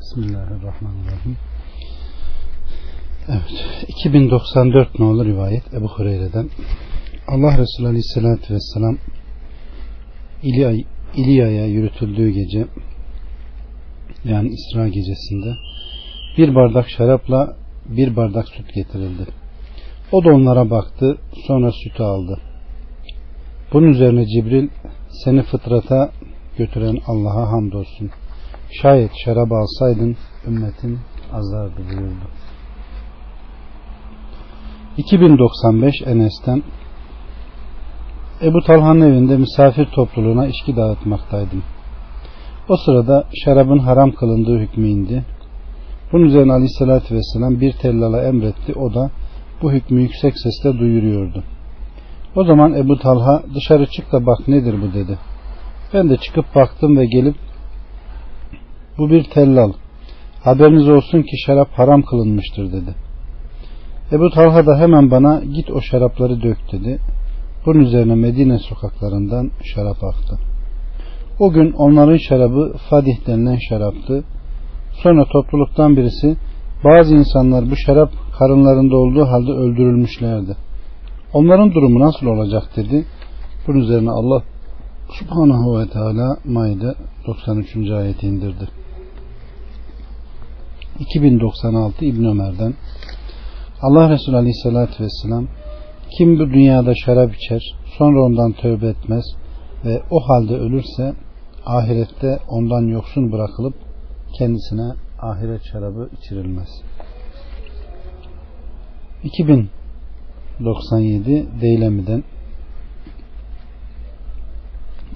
Bismillahirrahmanirrahim. Evet. 2094 nolu rivayet Ebu Hureyre'den. Allah Resulü Aleyhisselatü Vesselam İlya, İlya'ya yürütüldüğü gece yani İsra gecesinde bir bardak şarapla bir bardak süt getirildi. O da onlara baktı sonra sütü aldı. Bunun üzerine Cibril seni fıtrata götüren Allah'a hamdolsun. Şayet şarabı alsaydın ümmetin azardı buyurdu. 2095 Enes'ten Ebu Talha'nın evinde misafir topluluğuna içki dağıtmaktaydım. O sırada şarabın haram kılındığı hükmü indi. Bunun üzerine aleyhissalatü vesselam bir tellala emretti. O da bu hükmü yüksek sesle duyuruyordu. O zaman Ebu Talha dışarı çık da bak nedir bu dedi. Ben de çıkıp baktım ve gelip bu bir tellal. Haberiniz olsun ki şarap haram kılınmıştır dedi. Ebu Talha da hemen bana git o şarapları dök dedi. Bunun üzerine Medine sokaklarından şarap aktı. O gün onların şarabı Fadih denilen şaraptı. Sonra topluluktan birisi bazı insanlar bu şarap karınlarında olduğu halde öldürülmüşlerdi. Onların durumu nasıl olacak dedi. Bunun üzerine Allah Subhanahu ve Teala Maide 93. ayeti indirdi. 2096 İbn Ömer'den Allah Resulü Aleyhisselatü Vesselam kim bu dünyada şarap içer sonra ondan tövbe etmez ve o halde ölürse ahirette ondan yoksun bırakılıp kendisine ahiret şarabı içirilmez. 2097 Deylemi'den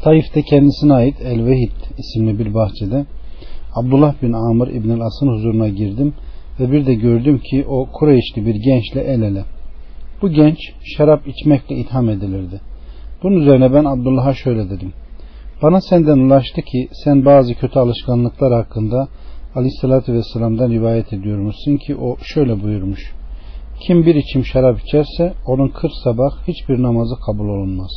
Taif'te kendisine ait El Vehid isimli bir bahçede Abdullah bin Amr İbn As'ın huzuruna girdim ve bir de gördüm ki o Kureyşli bir gençle el ele. Bu genç şarap içmekle itham edilirdi. Bunun üzerine ben Abdullah'a şöyle dedim. Bana senden ulaştı ki sen bazı kötü alışkanlıklar hakkında Aleyhisselatü Vesselam'dan rivayet ediyormuşsun ki o şöyle buyurmuş. Kim bir içim şarap içerse onun kırk sabah hiçbir namazı kabul olunmaz.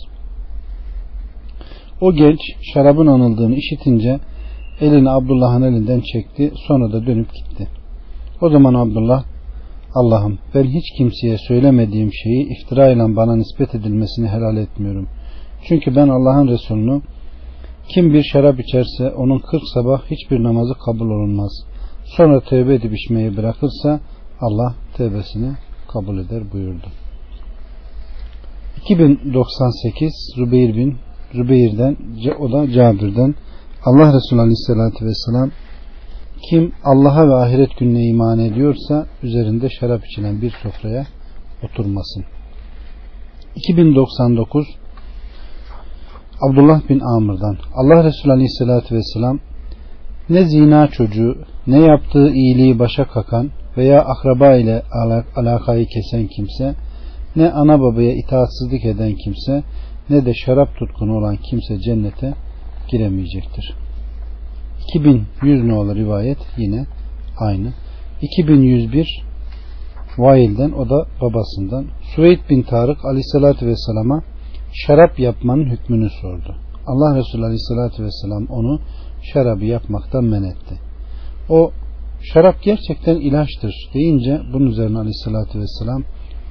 O genç şarabın anıldığını işitince elini Abdullah'ın elinden çekti sonra da dönüp gitti. O zaman Abdullah Allah'ım ben hiç kimseye söylemediğim şeyi iftira ile bana nispet edilmesini helal etmiyorum. Çünkü ben Allah'ın Resulünü kim bir şarap içerse onun kırk sabah hiçbir namazı kabul olunmaz. Sonra tövbe edip içmeyi bırakırsa Allah tövbesini kabul eder buyurdu. 2098 Rübeyir bin Rübeyir'den o da Cabir'den Allah Resulü Aleyhisselatü Vesselam kim Allah'a ve ahiret gününe iman ediyorsa üzerinde şarap içilen bir sofraya oturmasın. 2099 Abdullah bin Amr'dan Allah Resulü Aleyhisselatü Vesselam ne zina çocuğu ne yaptığı iyiliği başa kakan veya akraba ile alakayı kesen kimse ne ana babaya itaatsizlik eden kimse ne de şarap tutkunu olan kimse cennete giremeyecektir. 2100 nolu rivayet yine aynı. 2101 Vail'den o da babasından. Süveyd bin Tarık aleyhissalatü vesselama şarap yapmanın hükmünü sordu. Allah Resulü aleyhissalatü vesselam onu şarabı yapmaktan men etti. O şarap gerçekten ilaçtır deyince bunun üzerine aleyhissalatü vesselam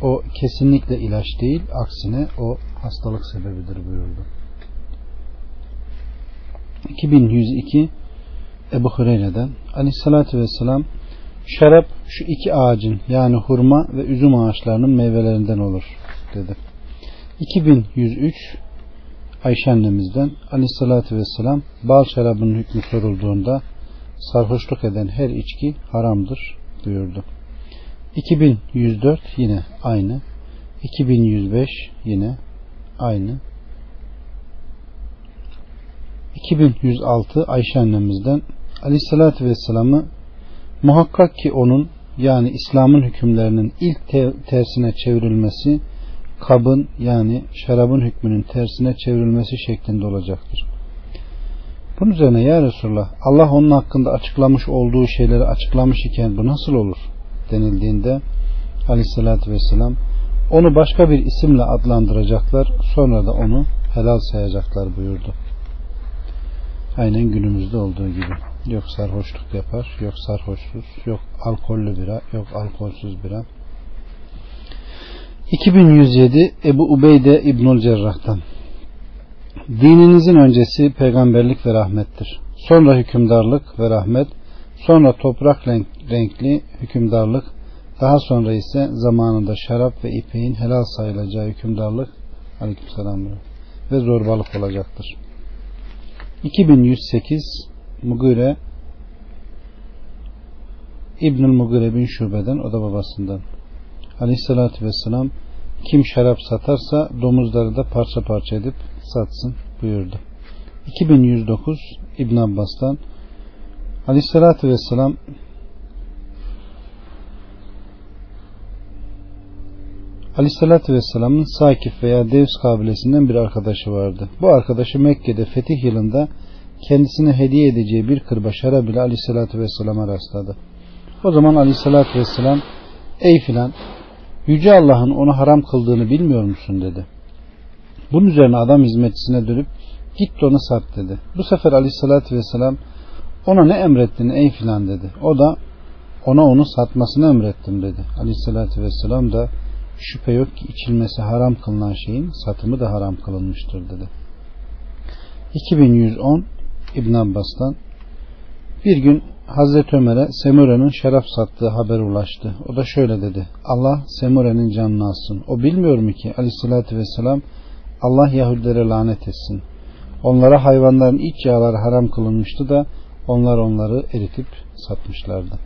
o kesinlikle ilaç değil aksine o hastalık sebebidir buyurdu. 2102 Ebu Hureyre'den aleyhissalatü vesselam şarap şu iki ağacın yani hurma ve üzüm ağaçlarının meyvelerinden olur dedi. 2103 Ayşe annemizden aleyhissalatü vesselam bal şarabının hükmü sorulduğunda sarhoşluk eden her içki haramdır buyurdu. 2104 yine aynı. 2105 yine aynı. 2106 Ayşe annemizden Aleyhisselatü Vesselam'ı muhakkak ki onun yani İslam'ın hükümlerinin ilk te tersine çevrilmesi kabın yani şarabın hükmünün tersine çevrilmesi şeklinde olacaktır. Bunun üzerine ya Resulullah Allah onun hakkında açıklamış olduğu şeyleri açıklamış iken bu nasıl olur denildiğinde aleyhissalatü vesselam onu başka bir isimle adlandıracaklar sonra da onu helal sayacaklar buyurdu. Aynen günümüzde olduğu gibi. yok sarhoşluk yapar, yok sarhoşsuz, yok alkollü bira, yok alkolsüz bira. 2107 Ebu Ubeyde İbnül Cerrah'tan Dininizin öncesi peygamberlik ve rahmettir. Sonra hükümdarlık ve rahmet, sonra toprak renkli hükümdarlık, daha sonra ise zamanında şarap ve ipeğin helal sayılacağı hükümdarlık aleykümselam ve zorbalık olacaktır. 2108 Mugire İbnül Mugire bin Şube'den o da babasından Aleyhissalatü Vesselam kim şarap satarsa domuzları da parça parça edip satsın buyurdu. 2109 İbn Abbas'tan Aleyhissalatü Vesselam Aleyhissalatü Vesselam'ın Sakif veya Devs kabilesinden bir arkadaşı vardı. Bu arkadaşı Mekke'de fetih yılında kendisine hediye edeceği bir kırba şarap ile Aleyhissalatü Vesselam'a rastladı. O zaman Aleyhissalatü Vesselam ey filan Yüce Allah'ın onu haram kıldığını bilmiyor musun dedi. Bunun üzerine adam hizmetçisine dönüp git onu sat dedi. Bu sefer aleyhissalatü vesselam ona ne emrettin ey filan dedi. O da ona onu satmasını emrettim dedi. Aleyhissalatü vesselam da şüphe yok ki içilmesi haram kılınan şeyin satımı da haram kılınmıştır dedi. 2110 İbn Abbas'tan bir gün Hazreti Ömer'e Semure'nin şarap sattığı haber ulaştı. O da şöyle dedi. Allah Semure'nin canını alsın. O bilmiyor mu ki aleyhissalatü vesselam Allah Yahudilere lanet etsin. Onlara hayvanların iç yağları haram kılınmıştı da onlar onları eritip satmışlardı.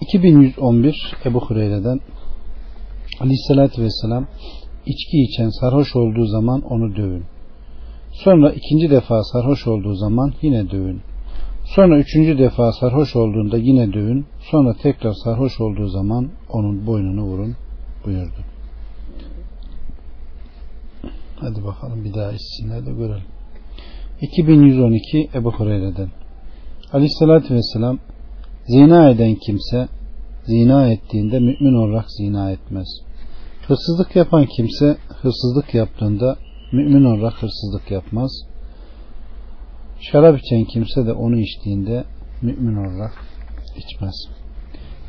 2111 Ebu Hureyre'den Aleyhisselatü Vesselam içki içen sarhoş olduğu zaman onu dövün. Sonra ikinci defa sarhoş olduğu zaman yine dövün. Sonra üçüncü defa sarhoş olduğunda yine dövün. Sonra tekrar sarhoş olduğu zaman onun boynunu vurun buyurdu. Hadi bakalım bir daha içsinler de görelim. 2112 Ebu Hureyre'den Aleyhissalatü Vesselam zina eden kimse zina ettiğinde mümin olarak zina etmez. Hırsızlık yapan kimse hırsızlık yaptığında mümin olarak hırsızlık yapmaz. Şarap içen kimse de onu içtiğinde mümin olarak içmez.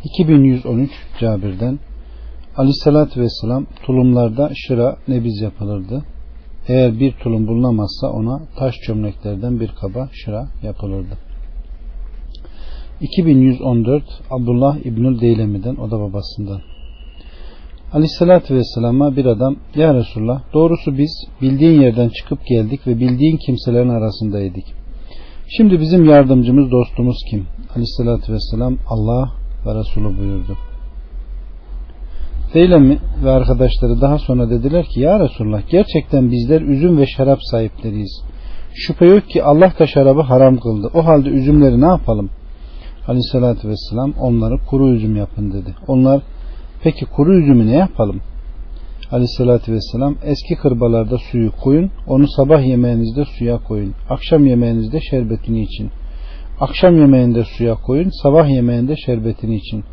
2113 Cabir'den Aleyhissalatü Vesselam tulumlarda şıra nebiz yapılırdı. Eğer bir tulum bulunamazsa ona taş çömleklerden bir kaba şıra yapılırdı. 2114 Abdullah İbnül Deylemi'den o da babasından. Aleyhissalatü Vesselam'a bir adam Ya Resulullah doğrusu biz bildiğin yerden çıkıp geldik ve bildiğin kimselerin arasındaydık. Şimdi bizim yardımcımız dostumuz kim? Aleyhissalatü Vesselam Allah ve Resulü buyurdu. Deylemi ve arkadaşları daha sonra dediler ki Ya Resulullah gerçekten bizler üzüm ve şarap sahipleriyiz. Şüphe yok ki Allah da şarabı haram kıldı. O halde üzümleri ne yapalım? Aleyhissalatü vesselam onları kuru üzüm yapın dedi. Onlar peki kuru üzümü ne yapalım? Aleyhissalatü vesselam eski kırbalarda suyu koyun, onu sabah yemeğinizde suya koyun, akşam yemeğinizde şerbetini için. Akşam yemeğinde suya koyun, sabah yemeğinde şerbetini için.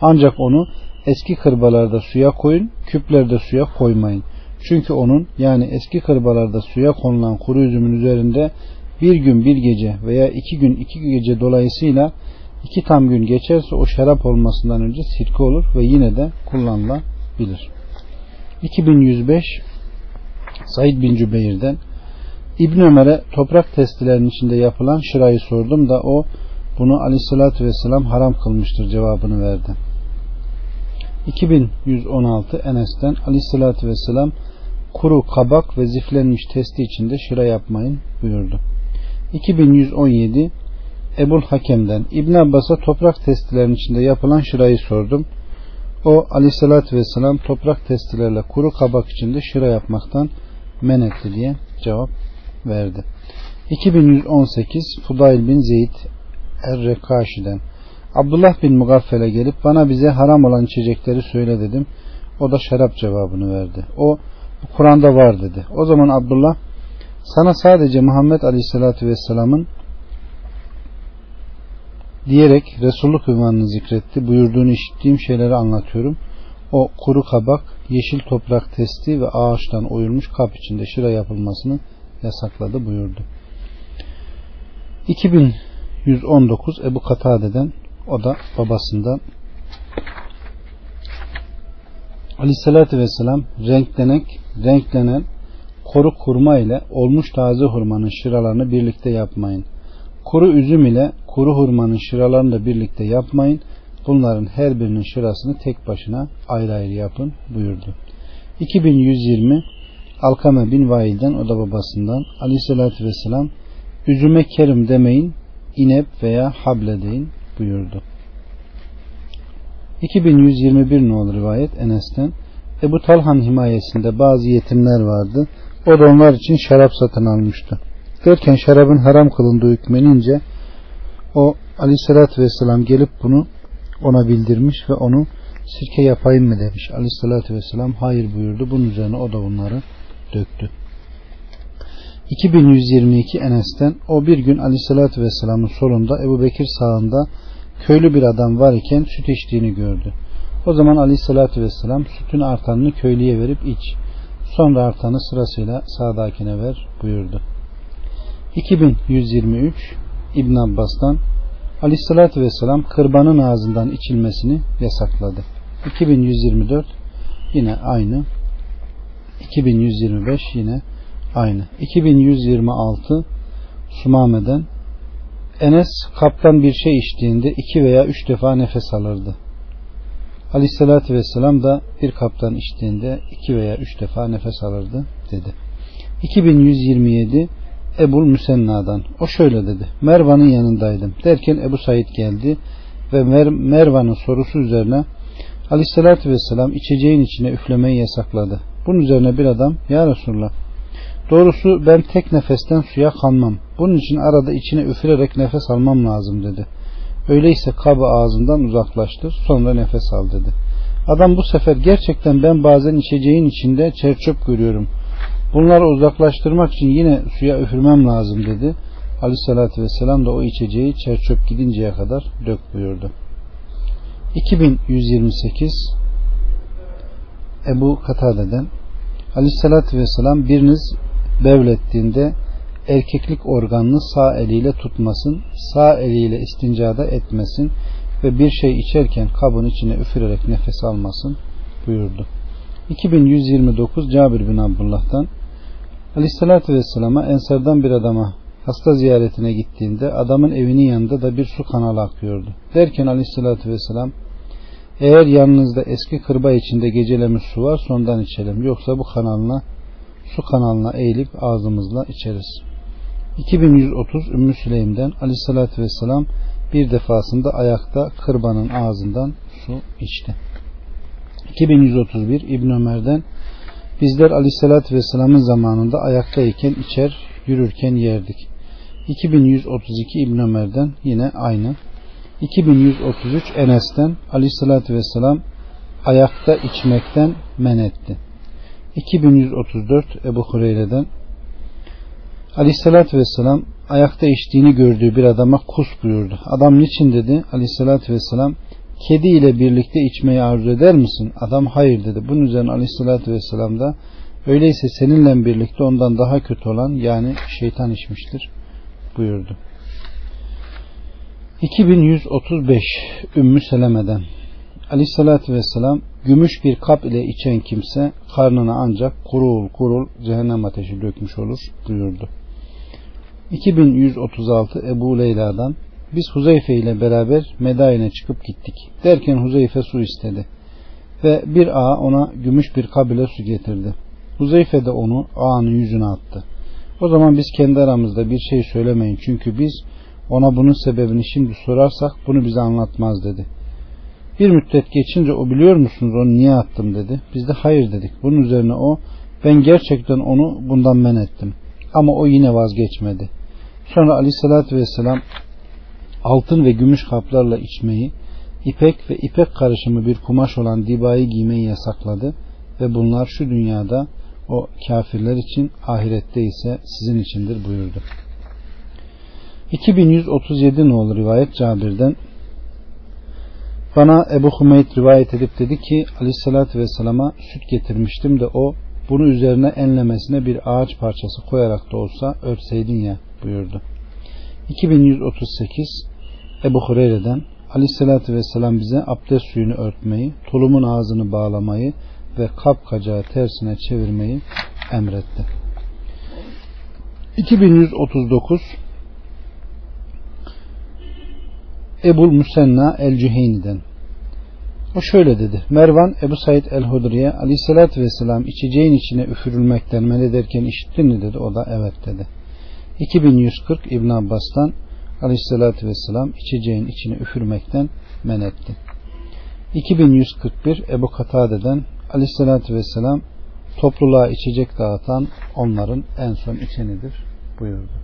Ancak onu eski kırbalarda suya koyun, küplerde suya koymayın. Çünkü onun yani eski kırbalarda suya konulan kuru üzümün üzerinde bir gün bir gece veya iki gün iki gece dolayısıyla iki tam gün geçerse o şarap olmasından önce sirke olur ve yine de kullanılabilir. 2105 Said bin Cübeyr'den İbn Ömer'e toprak testilerinin içinde yapılan şırayı sordum da o bunu aleyhissalatü vesselam haram kılmıştır cevabını verdi. 2116 Enes'ten aleyhissalatü vesselam kuru kabak ve ziflenmiş testi içinde şıra yapmayın buyurdu. 2117 Ebul Hakem'den İbn Abbas'a toprak testilerinin içinde yapılan şırayı sordum. O aleyhissalatü vesselam toprak testilerle kuru kabak içinde şıra yapmaktan men etti diye cevap verdi. 2118 Fudayl bin Zeyd Er-Rekaşi'den Abdullah bin Mugaffel'e gelip bana bize haram olan içecekleri söyle dedim. O da şarap cevabını verdi. O Kur'an'da var dedi. O zaman Abdullah sana sadece Muhammed Aleyhisselatü Vesselam'ın diyerek Resululuk ünvanını zikretti. Buyurduğunu işittiğim şeyleri anlatıyorum. O kuru kabak, yeşil toprak testi ve ağaçtan oyulmuş kap içinde şıra yapılmasını yasakladı buyurdu. 2119 Ebu Katade'den o da babasından Aleyhisselatü Vesselam renklenek, renklenen kuru kurma ile olmuş taze hurmanın şıralarını birlikte yapmayın. Kuru üzüm ile kuru hurmanın şıralarını da birlikte yapmayın. Bunların her birinin şırasını tek başına ayrı ayrı yapın buyurdu. 2120 Alkame bin Vail'den o da babasından Aleyhisselatü Vesselam üzüme kerim demeyin inep veya hable deyin buyurdu. 2121 nolu rivayet Enes'ten Ebu Talhan himayesinde bazı yetimler vardı. O da onlar için şarap satın almıştı. Derken şarabın haram kılındığı hükmenince o aleyhissalatü vesselam gelip bunu ona bildirmiş ve onu sirke yapayım mı demiş. Aleyhissalatü vesselam hayır buyurdu. Bunun üzerine o da bunları döktü. 2122 Enes'ten o bir gün Aleyhisselatü Vesselam'ın solunda Ebu Bekir sağında köylü bir adam var iken süt içtiğini gördü. O zaman Aleyhisselatü Vesselam sütün artanını köylüye verip iç. Sonra artanı sırasıyla sağdakine ver buyurdu. 2123 İbn Abbas'tan Aleyhisselatü Vesselam kırbanın ağzından içilmesini yasakladı. 2124 yine aynı. 2125 yine aynı. 2126 Sumame'den Enes kaptan bir şey içtiğinde iki veya üç defa nefes alırdı. Aleyhissalatü vesselam da bir kaptan içtiğinde iki veya üç defa nefes alırdı dedi. 2127 Ebul Müsenna'dan o şöyle dedi. Mervan'ın yanındaydım. Derken Ebu Said geldi ve Mer Mervan'ın sorusu üzerine Aleyhissalatü vesselam içeceğin içine üflemeyi yasakladı. Bunun üzerine bir adam Ya Resulallah doğrusu ben tek nefesten suya kanmam. Bunun için arada içine üfürerek nefes almam lazım dedi. Öyleyse kabı ağzından uzaklaştır sonra nefes al dedi. Adam bu sefer gerçekten ben bazen içeceğin içinde çerçöp görüyorum. Bunları uzaklaştırmak için yine suya üfürmem lazım dedi. Aleyhissalatü vesselam da o içeceği çerçöp gidinceye kadar dök buyurdu. 2128 Ebu Katade'den Aleyhissalatü vesselam biriniz bevlettiğinde erkeklik organını sağ eliyle tutmasın, sağ eliyle istincada etmesin ve bir şey içerken kabın içine üfürerek nefes almasın buyurdu. 2129 Cabir bin Abdullah'tan Aleyhissalatü Vesselam'a Ensardan bir adama hasta ziyaretine gittiğinde adamın evinin yanında da bir su kanalı akıyordu. Derken Aleyhissalatü Vesselam eğer yanınızda eski kırba içinde gecelemiş su var sondan içelim. Yoksa bu kanalına su kanalına eğilip ağzımızla içeriz. 2130 Ümmü Süleym'den Aleyhissalatü Vesselam bir defasında ayakta kırbanın ağzından su içti. 2131 İbn Ömer'den bizler Aleyhissalatü Vesselam'ın zamanında ayaktayken içer, yürürken yerdik. 2132 İbn Ömer'den yine aynı. 2133 Enes'ten Aleyhissalatü Vesselam ayakta içmekten men etti. 2134 Ebu Hureyre'den Aleyhissalatü Vesselam ayakta içtiğini gördüğü bir adama kus buyurdu. Adam niçin dedi? Aleyhissalatü Vesselam kedi ile birlikte içmeyi arzu eder misin? Adam hayır dedi. Bunun üzerine Aleyhissalatü Vesselam da öyleyse seninle birlikte ondan daha kötü olan yani şeytan içmiştir buyurdu. 2135 Ümmü Seleme'den Aleyhissalatü Vesselam gümüş bir kap ile içen kimse karnına ancak kurul kurul cehennem ateşi dökmüş olur buyurdu. 2136 Ebu Leyla'dan biz Huzeyfe ile beraber Medayne çıkıp gittik. Derken Huzeyfe su istedi. Ve bir ağa ona gümüş bir kabile su getirdi. Huzeyfe de onu ağanın yüzüne attı. O zaman biz kendi aramızda bir şey söylemeyin çünkü biz ona bunun sebebini şimdi sorarsak bunu bize anlatmaz dedi. Bir müddet geçince o biliyor musunuz onu niye attım dedi. Biz de hayır dedik. Bunun üzerine o ben gerçekten onu bundan men ettim. Ama o yine vazgeçmedi. Sonra aleyhissalatü vesselam altın ve gümüş kaplarla içmeyi, ipek ve ipek karışımı bir kumaş olan dibayı giymeyi yasakladı ve bunlar şu dünyada o kafirler için ahirette ise sizin içindir buyurdu. 2137 nolu rivayet Cabir'den bana Ebu Hümeyd rivayet edip dedi ki aleyhissalatü vesselama süt getirmiştim de o bunu üzerine enlemesine bir ağaç parçası koyarak da olsa örtseydin ya buyurdu. 2138 Ebu Hureyre'den Aleyhisselatü Vesselam bize abdest suyunu örtmeyi, tulumun ağzını bağlamayı ve kap kacağı tersine çevirmeyi emretti. 2139 Ebul Müsenna el-Cüheyni'den o şöyle dedi. Mervan Ebu Said el-Hudri'ye aleyhissalatü vesselam içeceğin içine üfürülmekten men ederken işittin mi dedi. O da evet dedi. 2140 İbn Abbas'tan aleyhissalatü vesselam içeceğin içine üfürmekten men etti. 2141 Ebu Katade'den aleyhissalatü vesselam topluluğa içecek dağıtan onların en son içenidir buyurdu.